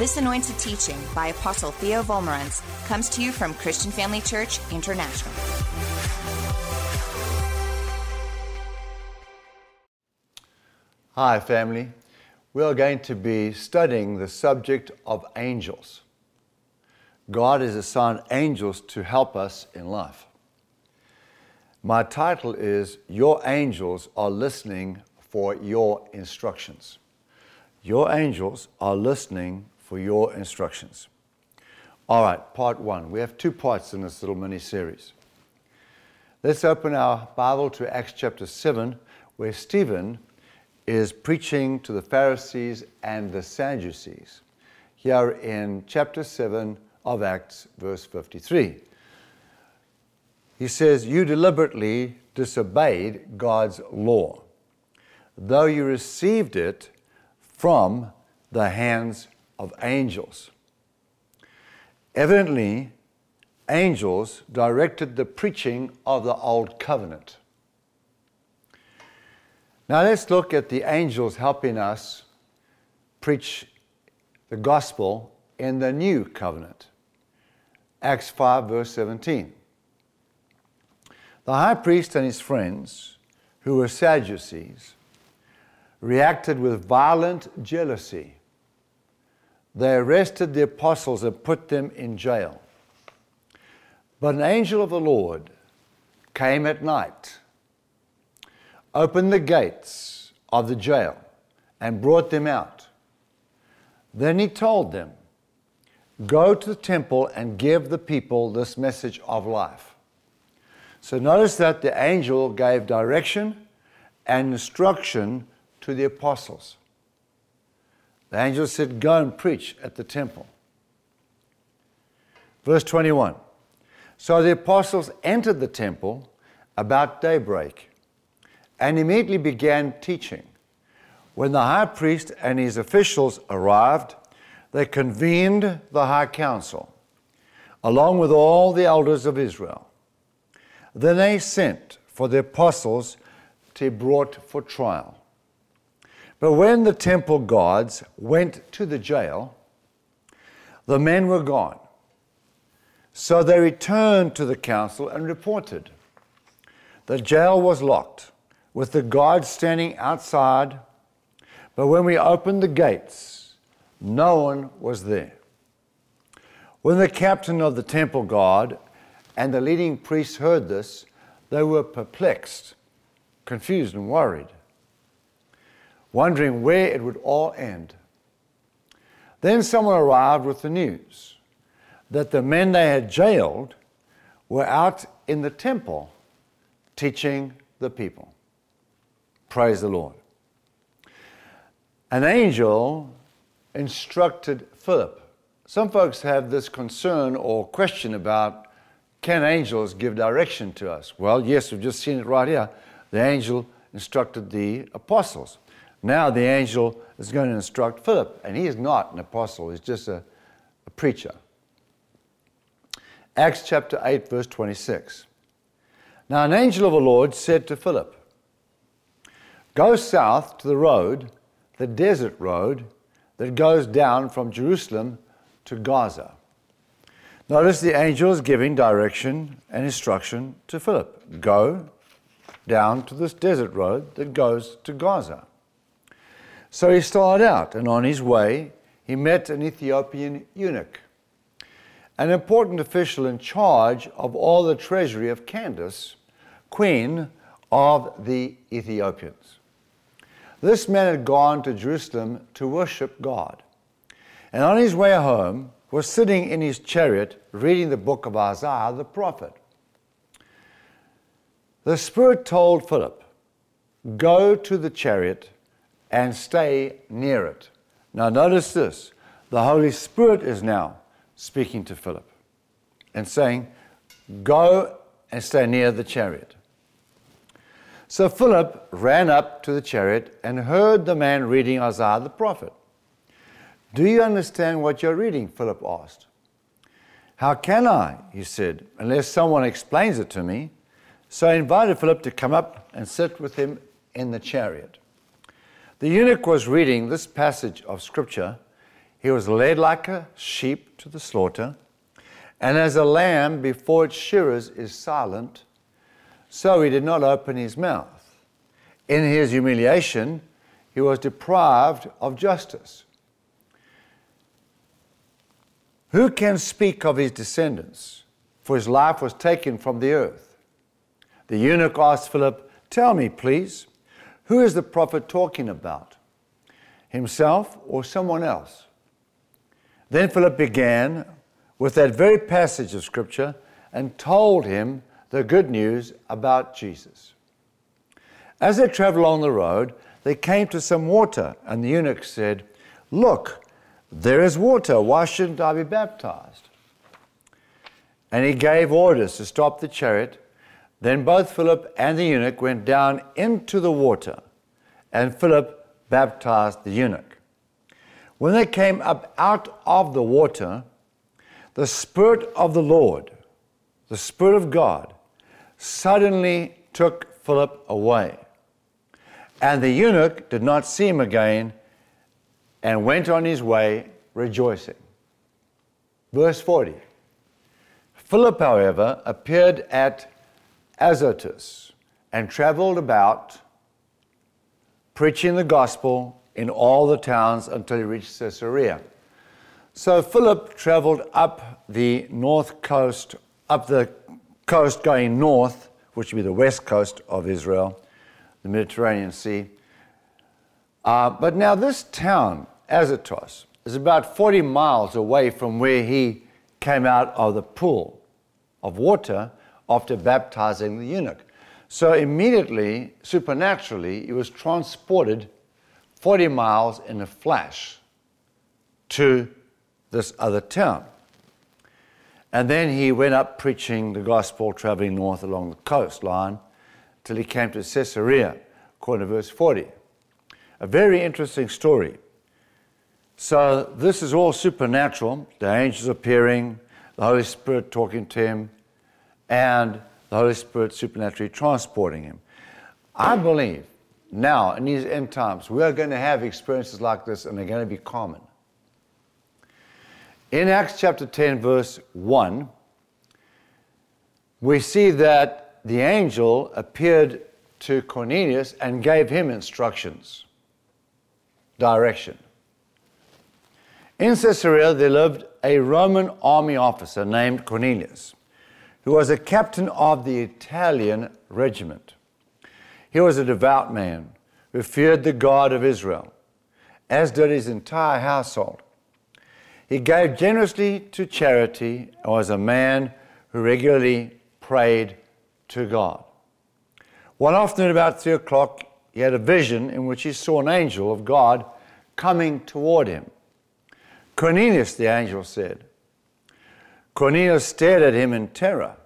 This anointed teaching by Apostle Theo Wolmarans comes to you from Christian Family Church International. Hi, family. We are going to be studying the subject of angels. God has assigned angels to help us in life. My title is Your Angels Are Listening for Your Instructions. Your angels are listening for your instructions. All right, part one. We have two parts in this little mini series. Let's open our Bible to Acts chapter 7, where Stephen is preaching to the Pharisees and the Sadducees. Here in chapter 7 of Acts, verse 53. He says, You deliberately disobeyed God's law, though you received it from the hands of angels. Evidently, angels directed the preaching of the Old Covenant. Now let's look at the angels helping us preach the gospel in the New Covenant. Acts 5, verse 17. The high priest and his friends, who were Sadducees, reacted with violent jealousy. They arrested the apostles and put them in jail. But an angel of the Lord came at night, opened the gates of the jail, and brought them out. Then he told them, Go to the temple and give the people this message of life. So notice that the angel gave direction and instruction to the apostles. The angel said, Go and preach at the temple. Verse 21 So the apostles entered the temple about daybreak and immediately began teaching. When the high priest and his officials arrived, they convened the high council, along with all the elders of Israel. Then they sent for the apostles to be brought for trial. But when the temple guards went to the jail, the men were gone. So they returned to the council and reported. The jail was locked, with the guards standing outside. But when we opened the gates, no one was there. When the captain of the temple guard and the leading priests heard this, they were perplexed, confused, and worried wondering where it would all end. Then someone arrived with the news that the men they had jailed were out in the temple teaching the people. Praise the Lord. An angel instructed Philip. Some folks have this concern or question about can angels give direction to us? Well, yes, we've just seen it right here. The angel instructed the apostles. Now the angel is going to instruct Philip, and he is not an apostle, he's just a, a preacher. Acts chapter 8, verse 26. Now an angel of the Lord said to Philip, Go south to the road, the desert road, that goes down from Jerusalem to Gaza. Notice the angel is giving direction and instruction to Philip. Go down to this desert road that goes to Gaza. So he started out, and on his way, he met an Ethiopian eunuch, an important official in charge of all the treasury of Candace, queen of the Ethiopians. This man had gone to Jerusalem to worship God, and on his way home was sitting in his chariot reading the book of Isaiah the prophet. The Spirit told Philip, Go to the chariot and stay near it. Now, notice this the Holy Spirit is now speaking to Philip and saying, Go and stay near the chariot. So Philip ran up to the chariot and heard the man reading Isaiah the prophet. Do you understand what you're reading? Philip asked. How can I? He said, unless someone explains it to me. So I invited Philip to come up and sit with him in the chariot. The eunuch was reading this passage of Scripture. he was led like a sheep to the slaughter, and as a lamb before its shearers is silent, so he did not open his mouth. In his humiliation, he was deprived of justice. Who can speak of his descendants? For his life was taken from the earth. The eunuch asked Philip, Tell me, please, who is the prophet talking about? Himself or someone else? Then Philip began with that very passage of Scripture and told him the good news about Jesus. As they traveled along the road, they came to some water, and the eunuch said, Look, there is water. Why shouldn't I be baptized? And he gave orders to stop the chariot. Then both Philip and the eunuch went down into the water, and Philip baptized the eunuch. When they came up out of the water, the Spirit of the Lord, the Spirit of God, suddenly took Philip away. And the eunuch did not see him again and went on his way rejoicing. Verse 40 Philip, however, appeared at Azotus and traveled about preaching the gospel in all the towns until he reached Caesarea. So Philip traveled up the north coast, up the coast going north, which would be the west coast of Israel, the Mediterranean Sea. Uh, but now this town, Azotus, is about 40 miles away from where he came out of the pool of water after baptizing the eunuch. So immediately, supernaturally, he was transported 40 miles in a flash to this other town. And then he went up preaching the gospel, traveling north along the coastline till he came to Caesarea, according to verse 40. A very interesting story. So, this is all supernatural the angels appearing, the Holy Spirit talking to him, and the Holy Spirit supernaturally transporting him. I believe now, in these end times, we are going to have experiences like this and they're going to be common. In Acts chapter 10, verse 1, we see that the angel appeared to Cornelius and gave him instructions, direction. In Caesarea, there lived a Roman army officer named Cornelius, who was a captain of the Italian regiment. He was a devout man who feared the God of Israel, as did his entire household. He gave generously to charity and was a man who regularly prayed to God. One afternoon, about three o'clock, he had a vision in which he saw an angel of God coming toward him. Cornelius, the angel said. Cornelius stared at him in terror.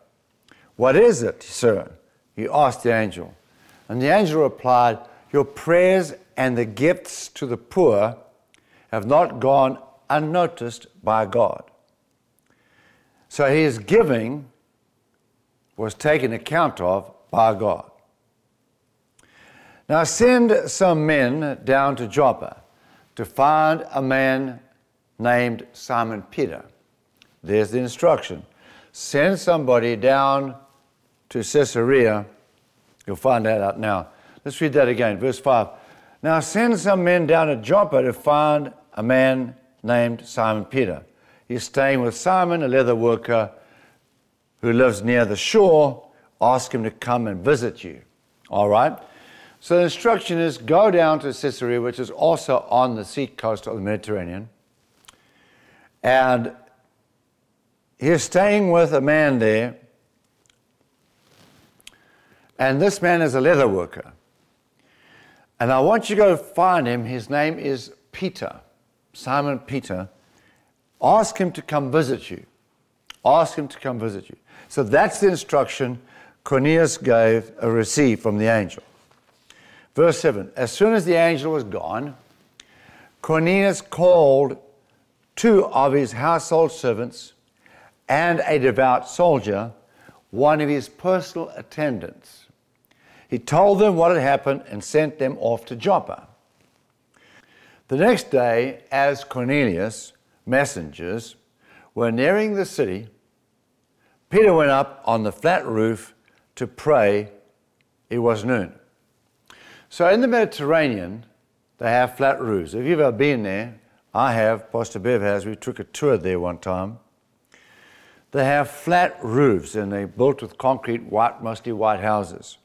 What is it, sir? he asked the angel. And the angel replied, Your prayers and the gifts to the poor have not gone unnoticed by God. So his giving was taken account of by God. Now send some men down to Joppa to find a man named Simon Peter. There's the instruction. Send somebody down to Caesarea You'll find that out now. Let's read that again. Verse 5. Now send some men down to Joppa to find a man named Simon Peter. He's staying with Simon, a leather worker who lives near the shore. Ask him to come and visit you. All right? So the instruction is go down to Caesarea, which is also on the sea coast of the Mediterranean. And he's staying with a man there and this man is a leather worker. And I want you to go find him. His name is Peter, Simon Peter. Ask him to come visit you. Ask him to come visit you. So that's the instruction Cornelius gave uh, a receipt from the angel. Verse 7 As soon as the angel was gone, Cornelius called two of his household servants and a devout soldier, one of his personal attendants. He told them what had happened and sent them off to Joppa. The next day, as Cornelius' messengers were nearing the city, Peter went up on the flat roof to pray. It was noon. So in the Mediterranean, they have flat roofs. If you've ever been there, I have, Pastor Bev has, we took a tour there one time. They have flat roofs and they're built with concrete, white, musty white houses.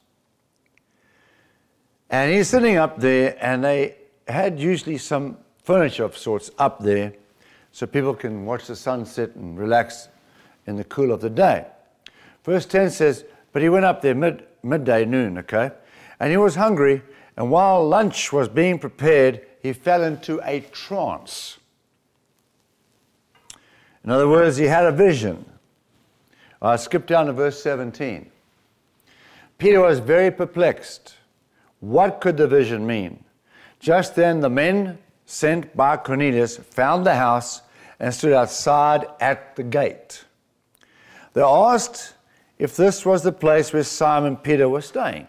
And he's sitting up there, and they had usually some furniture of sorts up there so people can watch the sunset and relax in the cool of the day. Verse 10 says, But he went up there mid, midday, noon, okay? And he was hungry, and while lunch was being prepared, he fell into a trance. In other words, he had a vision. I skip down to verse 17. Peter was very perplexed. What could the vision mean? Just then, the men sent by Cornelius found the house and stood outside at the gate. They asked if this was the place where Simon Peter was staying.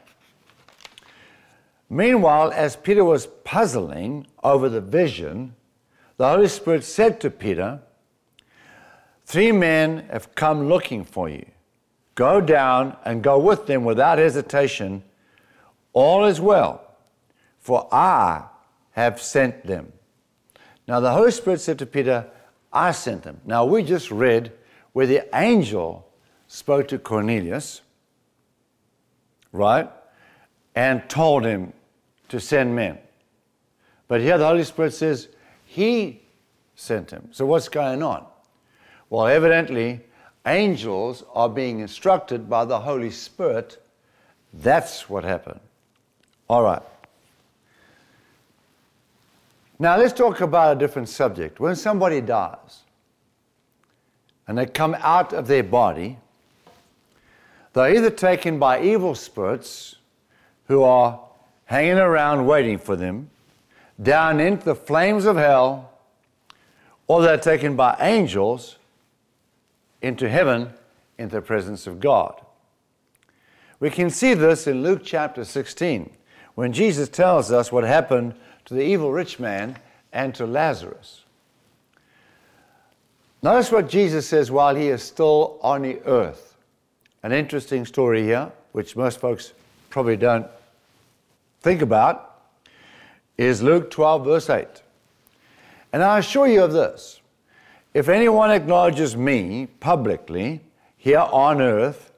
Meanwhile, as Peter was puzzling over the vision, the Holy Spirit said to Peter, Three men have come looking for you. Go down and go with them without hesitation. All is well, for I have sent them. Now, the Holy Spirit said to Peter, I sent them. Now, we just read where the angel spoke to Cornelius, right, and told him to send men. But here the Holy Spirit says he sent him. So, what's going on? Well, evidently, angels are being instructed by the Holy Spirit. That's what happened. All right. Now let's talk about a different subject. When somebody dies and they come out of their body, they're either taken by evil spirits who are hanging around waiting for them down into the flames of hell, or they're taken by angels into heaven into the presence of God. We can see this in Luke chapter 16 when Jesus tells us what happened to the evil rich man and to Lazarus. Notice what Jesus says while he is still on the earth. An interesting story here, which most folks probably don't think about, is Luke 12, verse 8. And I assure you of this if anyone acknowledges me publicly here on earth,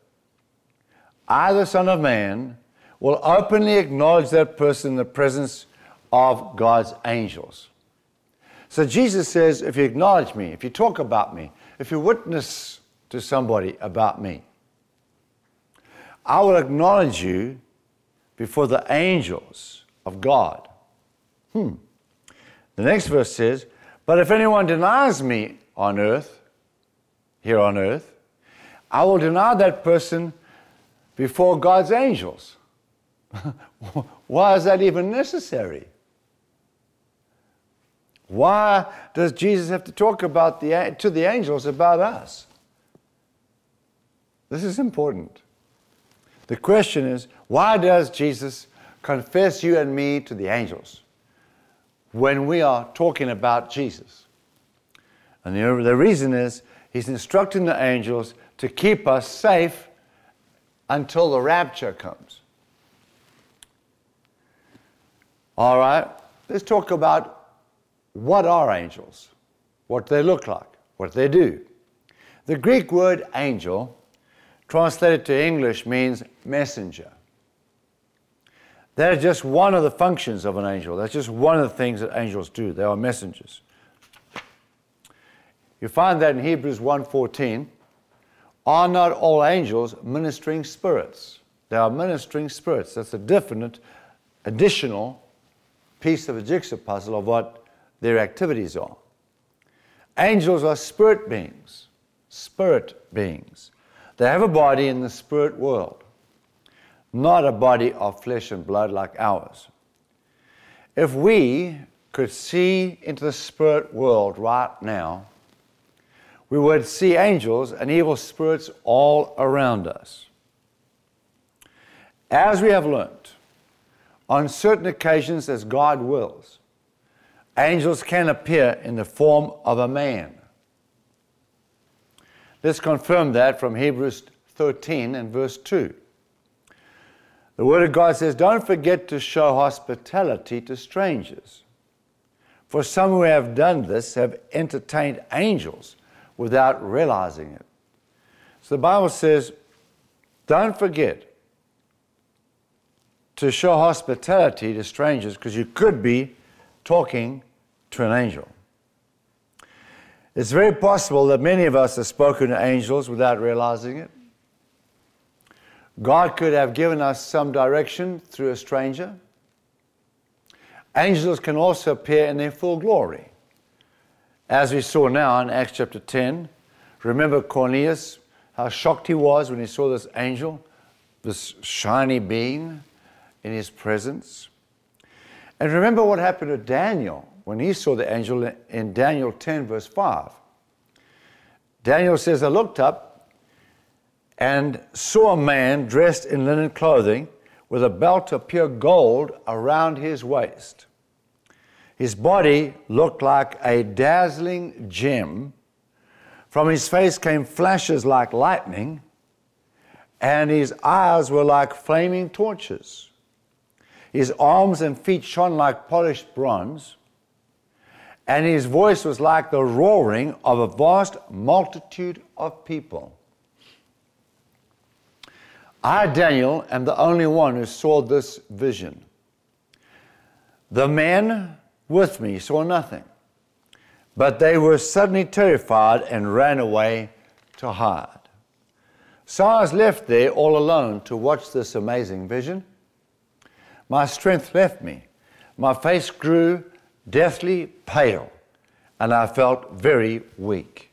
I, the Son of Man, will openly acknowledge that person in the presence of God's angels. So Jesus says, if you acknowledge me, if you talk about me, if you witness to somebody about me, I will acknowledge you before the angels of God. Hmm. The next verse says, But if anyone denies me on earth, here on earth, I will deny that person before God's angels. Why is that even necessary? Why does Jesus have to talk about the, to the angels about us? This is important. The question is why does Jesus confess you and me to the angels when we are talking about Jesus? And the, the reason is he's instructing the angels to keep us safe until the rapture comes. All right, let's talk about what are angels? What they look like? What they do? The Greek word angel, translated to English, means messenger. That is just one of the functions of an angel. That's just one of the things that angels do. They are messengers. You find that in Hebrews 1:14. Are not all angels ministering spirits? They are ministering spirits. That's a definite additional piece of a jigsaw puzzle of what their activities are. Angels are spirit beings, spirit beings. They have a body in the spirit world, not a body of flesh and blood like ours. If we could see into the spirit world right now, we would see angels and evil spirits all around us. As we have learned, on certain occasions, as God wills, angels can appear in the form of a man. Let's confirm that from Hebrews 13 and verse 2. The Word of God says, Don't forget to show hospitality to strangers. For some who have done this have entertained angels without realizing it. So the Bible says, Don't forget to show hospitality to strangers because you could be talking to an angel. It's very possible that many of us have spoken to angels without realizing it. God could have given us some direction through a stranger. Angels can also appear in their full glory. As we saw now in Acts chapter 10, remember Cornelius, how shocked he was when he saw this angel, this shiny being in his presence. And remember what happened to Daniel when he saw the angel in Daniel 10, verse 5. Daniel says, I looked up and saw a man dressed in linen clothing with a belt of pure gold around his waist. His body looked like a dazzling gem. From his face came flashes like lightning, and his eyes were like flaming torches. His arms and feet shone like polished bronze, and his voice was like the roaring of a vast multitude of people. I, Daniel, am the only one who saw this vision. The men with me saw nothing, but they were suddenly terrified and ran away to hide. So I was left there all alone to watch this amazing vision. My strength left me. My face grew deathly pale, and I felt very weak.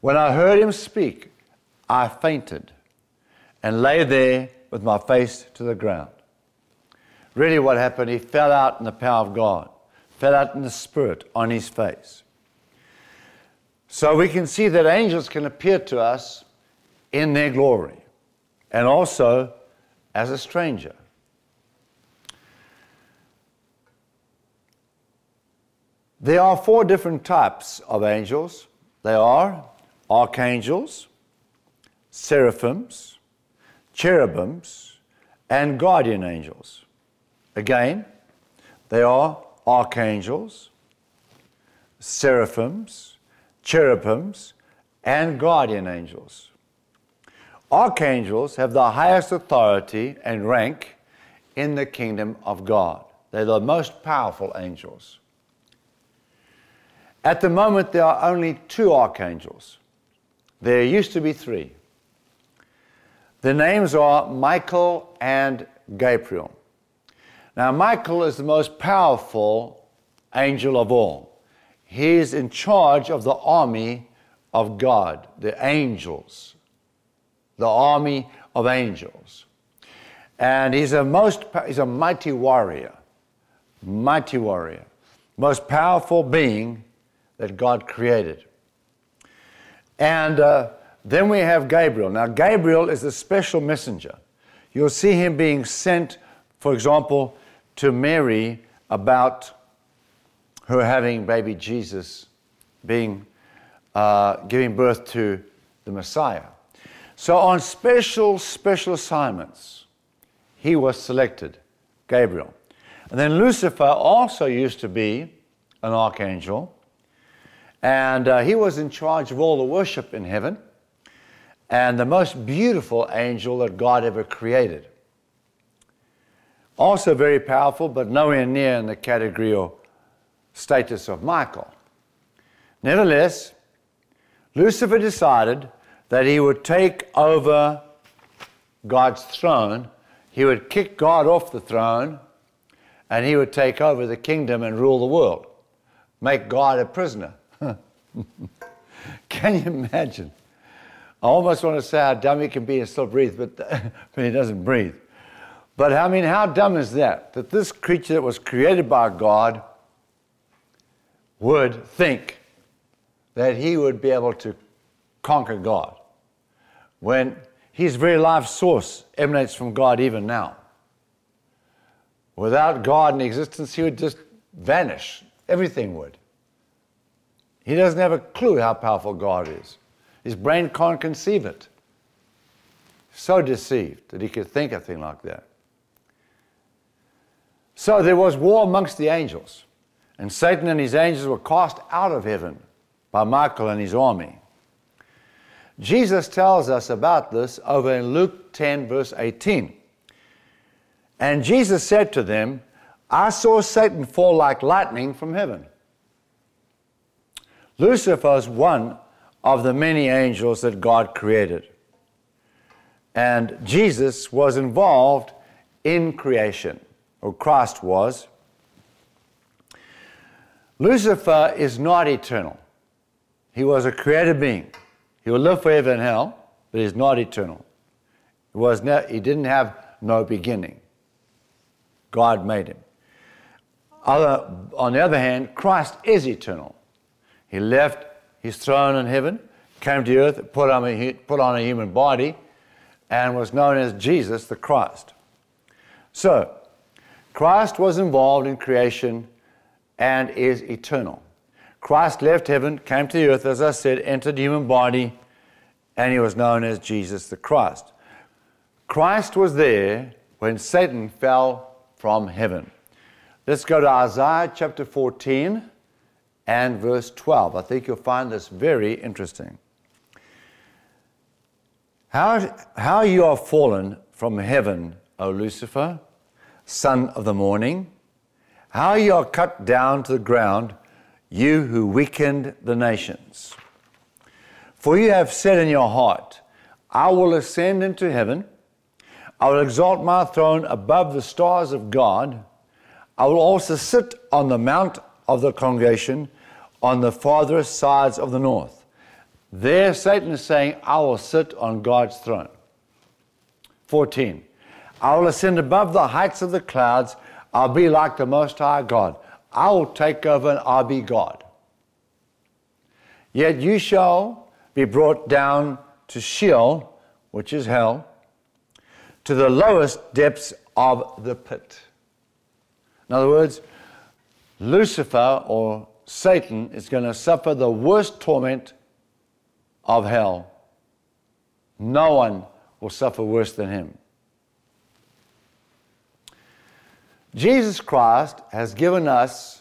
When I heard him speak, I fainted and lay there with my face to the ground. Really, what happened, he fell out in the power of God, fell out in the Spirit on his face. So we can see that angels can appear to us in their glory and also as a stranger. There are four different types of angels. They are archangels, seraphims, cherubims, and guardian angels. Again, they are archangels, seraphims, cherubims, and guardian angels. Archangels have the highest authority and rank in the kingdom of God. They're the most powerful angels. At the moment, there are only two archangels. There used to be three. The names are Michael and Gabriel. Now, Michael is the most powerful angel of all. He is in charge of the army of God, the angels, the army of angels. And he's a most he's a mighty warrior, mighty warrior, most powerful being that God created. And uh, then we have Gabriel. Now, Gabriel is a special messenger. You'll see him being sent, for example, to Mary about her having baby Jesus, being uh, giving birth to the Messiah. So, on special, special assignments, he was selected, Gabriel. And then Lucifer also used to be an archangel. And uh, he was in charge of all the worship in heaven and the most beautiful angel that God ever created. Also very powerful, but nowhere near in the category or status of Michael. Nevertheless, Lucifer decided that he would take over God's throne, he would kick God off the throne, and he would take over the kingdom and rule the world, make God a prisoner. can you imagine? I almost want to say how dumb he can be and still breathe, but, but he doesn't breathe. But I mean, how dumb is that? That this creature that was created by God would think that he would be able to conquer God when his very life source emanates from God even now. Without God in existence, he would just vanish Everything would. He doesn't have a clue how powerful God is. His brain can't conceive it. So deceived that he could think a thing like that. So there was war amongst the angels, and Satan and his angels were cast out of heaven by Michael and his army. Jesus tells us about this over in Luke 10, verse 18. And Jesus said to them, I saw Satan fall like lightning from heaven. Lucifer is one of the many angels that God created. And Jesus was involved in creation, or Christ was. Lucifer is not eternal. He was a created being. He will live forever in hell, but he's not eternal. He, was ne- he didn't have no beginning. God made him. Other, on the other hand, Christ is eternal. He left his throne in heaven, came to earth, put on a, put on a human body, and was known as Jesus the Christ. So, Christ was involved in creation and is eternal. Christ left heaven, came to the earth, as I said, entered human body, and he was known as Jesus the Christ. Christ was there when Satan fell from heaven. Let's go to Isaiah chapter 14 and verse 12. I think you'll find this very interesting. How, how you are fallen from heaven, O Lucifer, son of the morning. How you are cut down to the ground, you who weakened the nations. For you have said in your heart, I will ascend into heaven. I will exalt my throne above the stars of God. I will also sit on the mount of the congregation on the farthest sides of the north. There, Satan is saying, I will sit on God's throne. 14. I will ascend above the heights of the clouds. I'll be like the Most High God. I will take over and I'll be God. Yet you shall be brought down to Sheol, which is hell, to the lowest depths of the pit. In other words, Lucifer or Satan is going to suffer the worst torment of hell. No one will suffer worse than him. Jesus Christ has given us,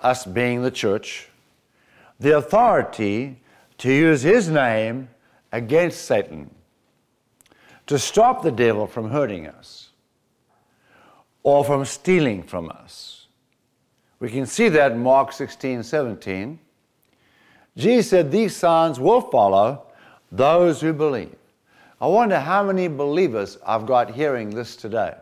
us being the church, the authority to use his name against Satan, to stop the devil from hurting us or from stealing from us. We can see that in Mark 16, 17. Jesus said, These signs will follow those who believe. I wonder how many believers I've got hearing this today.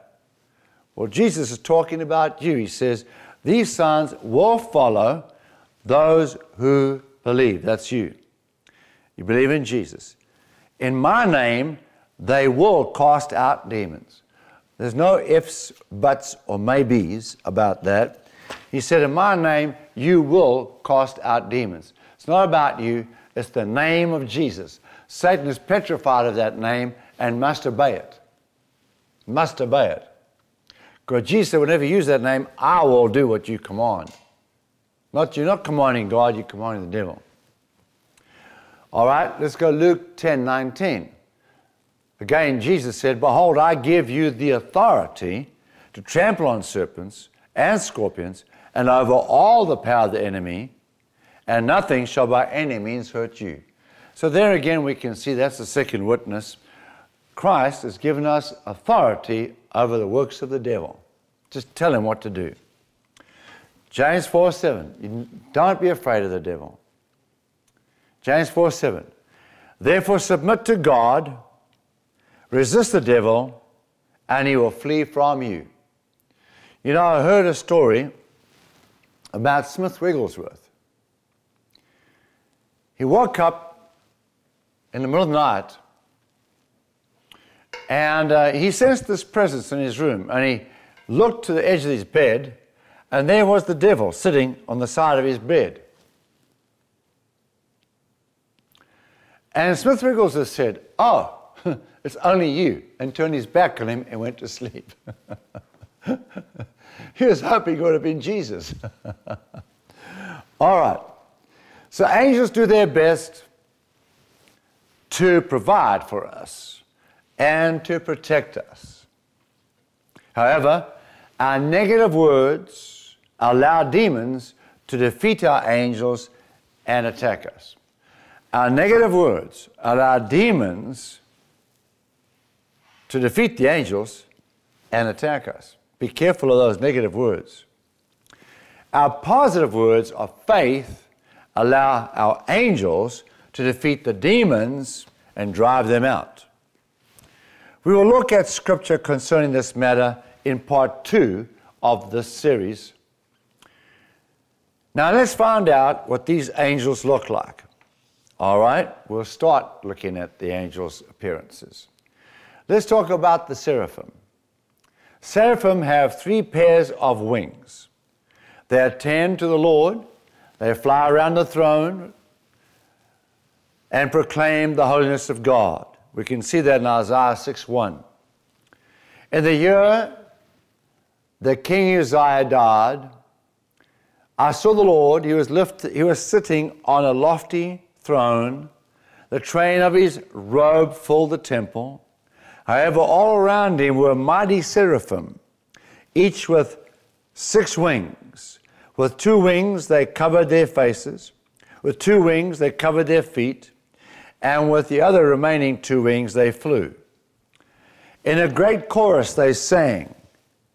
Well, Jesus is talking about you. He says, These signs will follow those who believe. That's you. You believe in Jesus. In my name, they will cast out demons. There's no ifs, buts, or maybes about that. He said, In my name, you will cast out demons. It's not about you, it's the name of Jesus. Satan is petrified of that name and must obey it. Must obey it. Because Jesus said, whenever you use that name, I will do what you command. Not you're not commanding God, you're commanding the devil. All right, let's go Luke 10 19. Again, Jesus said, Behold, I give you the authority to trample on serpents and scorpions and over all the power of the enemy, and nothing shall by any means hurt you. So, there again, we can see that's the second witness. Christ has given us authority over the works of the devil. Just tell him what to do. James 4 7. Don't be afraid of the devil. James 4 7. Therefore, submit to God, resist the devil, and he will flee from you. You know, I heard a story about Smith Wigglesworth. He woke up in the middle of the night and uh, he sensed this presence in his room and he looked to the edge of his bed and there was the devil sitting on the side of his bed. And Smith Wigglesworth said, Oh, it's only you, and turned his back on him and went to sleep. he was hoping it would have been Jesus. All right. So angels do their best to provide for us and to protect us. However, our negative words allow demons to defeat our angels and attack us. Our negative words allow demons to defeat the angels and attack us. Be careful of those negative words. Our positive words of faith allow our angels to defeat the demons and drive them out. We will look at scripture concerning this matter in part two of this series. Now let's find out what these angels look like. All right, we'll start looking at the angels' appearances. Let's talk about the seraphim. Seraphim have three pairs of wings. They attend to the Lord, they fly around the throne and proclaim the holiness of God. We can see that in Isaiah 6 1. In the year that King Uzziah died, I saw the Lord. He was, lifted, he was sitting on a lofty throne. The train of his robe filled the temple. However, all around him were mighty seraphim, each with six wings. With two wings, they covered their faces. With two wings, they covered their feet. And with the other remaining two wings, they flew. In a great chorus, they sang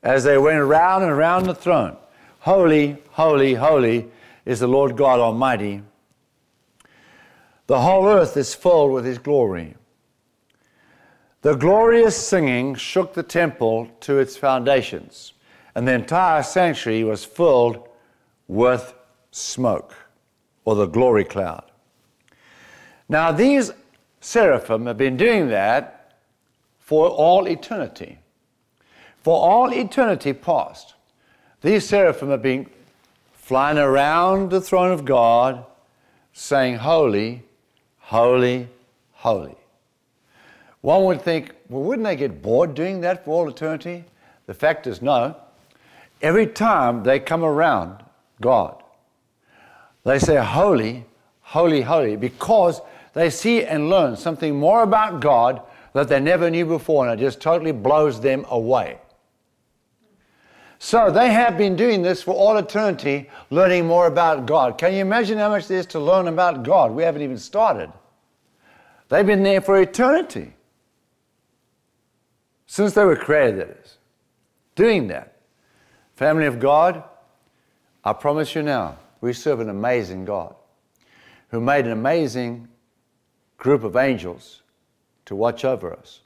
as they went round and round the throne Holy, holy, holy is the Lord God Almighty. The whole earth is filled with His glory. The glorious singing shook the temple to its foundations, and the entire sanctuary was filled with smoke, or the glory cloud. Now, these seraphim have been doing that for all eternity. For all eternity past, these seraphim have been flying around the throne of God saying, Holy, holy, holy. One would think, well, wouldn't they get bored doing that for all eternity? The fact is, no. Every time they come around God, they say, Holy, holy, holy, because they see and learn something more about God that they never knew before, and it just totally blows them away. So they have been doing this for all eternity, learning more about God. Can you imagine how much there is to learn about God? We haven't even started. They've been there for eternity. Since they were created, that is. Doing that. Family of God, I promise you now, we serve an amazing God who made an amazing group of angels to watch over us.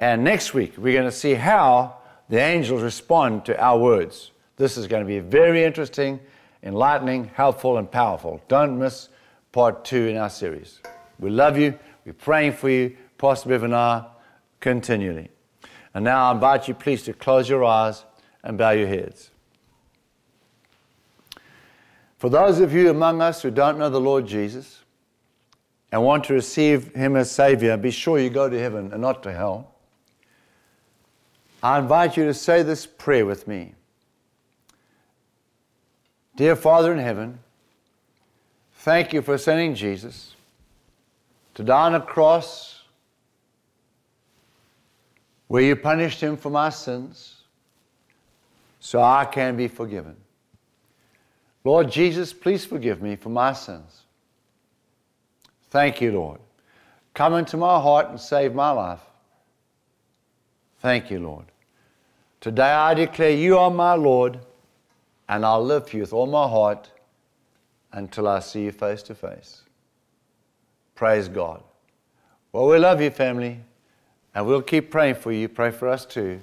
And next week, we're going to see how the angels respond to our words. This is going to be very interesting, enlightening, helpful, and powerful. Don't miss part two in our series. We love you. We're praying for you, Pastor Bev and I, continually. And now I invite you, please, to close your eyes and bow your heads. For those of you among us who don't know the Lord Jesus and want to receive Him as Savior, be sure you go to heaven and not to hell. I invite you to say this prayer with me. Dear Father in heaven, thank you for sending Jesus to die on a cross where you punished him for my sins so I can be forgiven. Lord Jesus, please forgive me for my sins. Thank you, Lord. Come into my heart and save my life. Thank you, Lord. Today I declare you are my Lord, and I'll live for you with all my heart until I see you face to face. Praise God. Well, we love you, family, and we'll keep praying for you. Pray for us too.